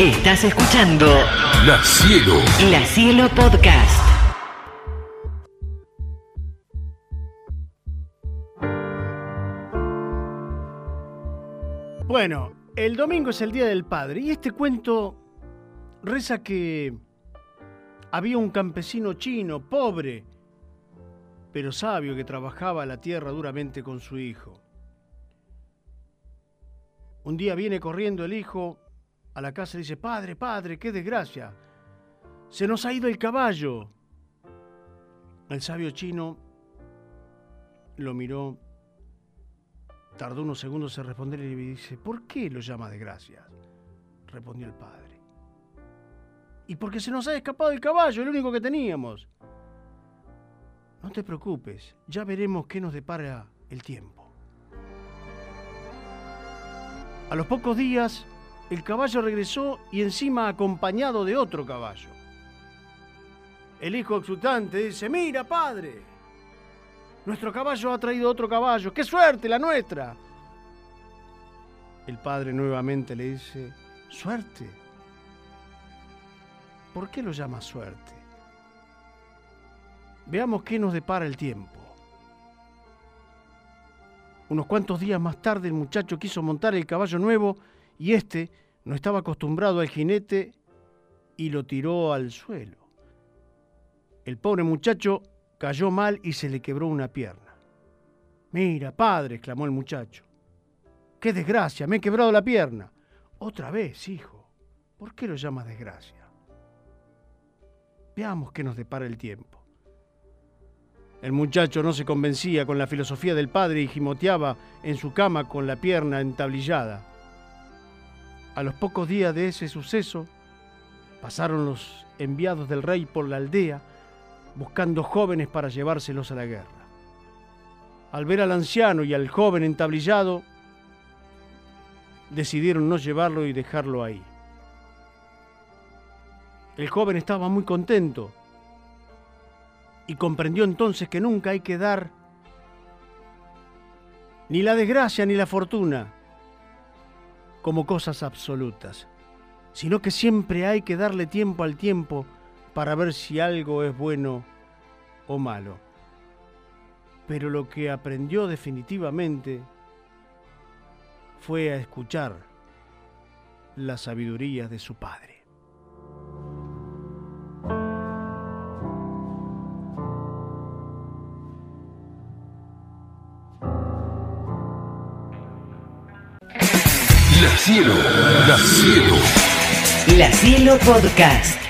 Estás escuchando La Cielo. La Cielo Podcast. Bueno, el domingo es el Día del Padre y este cuento reza que había un campesino chino, pobre, pero sabio, que trabajaba la tierra duramente con su hijo. Un día viene corriendo el hijo a la casa dice, Padre, padre, qué desgracia, se nos ha ido el caballo. El sabio chino lo miró Tardó unos segundos en responder y dice, ¿por qué lo llama desgracia? Respondió el padre. Y porque se nos ha escapado el caballo, el único que teníamos. No te preocupes, ya veremos qué nos depara el tiempo. A los pocos días, el caballo regresó y encima acompañado de otro caballo. El hijo exultante dice, mira padre, nuestro caballo ha traído otro caballo. ¡Qué suerte la nuestra! El padre nuevamente le dice, suerte. ¿Por qué lo llama suerte? Veamos qué nos depara el tiempo. Unos cuantos días más tarde el muchacho quiso montar el caballo nuevo y este no estaba acostumbrado al jinete y lo tiró al suelo. El pobre muchacho cayó mal y se le quebró una pierna. Mira, padre, exclamó el muchacho. ¡Qué desgracia! Me he quebrado la pierna. Otra vez, hijo. ¿Por qué lo llamas desgracia? Veamos qué nos depara el tiempo. El muchacho no se convencía con la filosofía del padre y gimoteaba en su cama con la pierna entablillada. A los pocos días de ese suceso, pasaron los enviados del rey por la aldea buscando jóvenes para llevárselos a la guerra. Al ver al anciano y al joven entablillado, decidieron no llevarlo y dejarlo ahí. El joven estaba muy contento y comprendió entonces que nunca hay que dar ni la desgracia ni la fortuna como cosas absolutas, sino que siempre hay que darle tiempo al tiempo para ver si algo es bueno o malo. Pero lo que aprendió definitivamente fue a escuchar la sabiduría de su padre. La Cielo. La Cielo. La Cielo Podcast.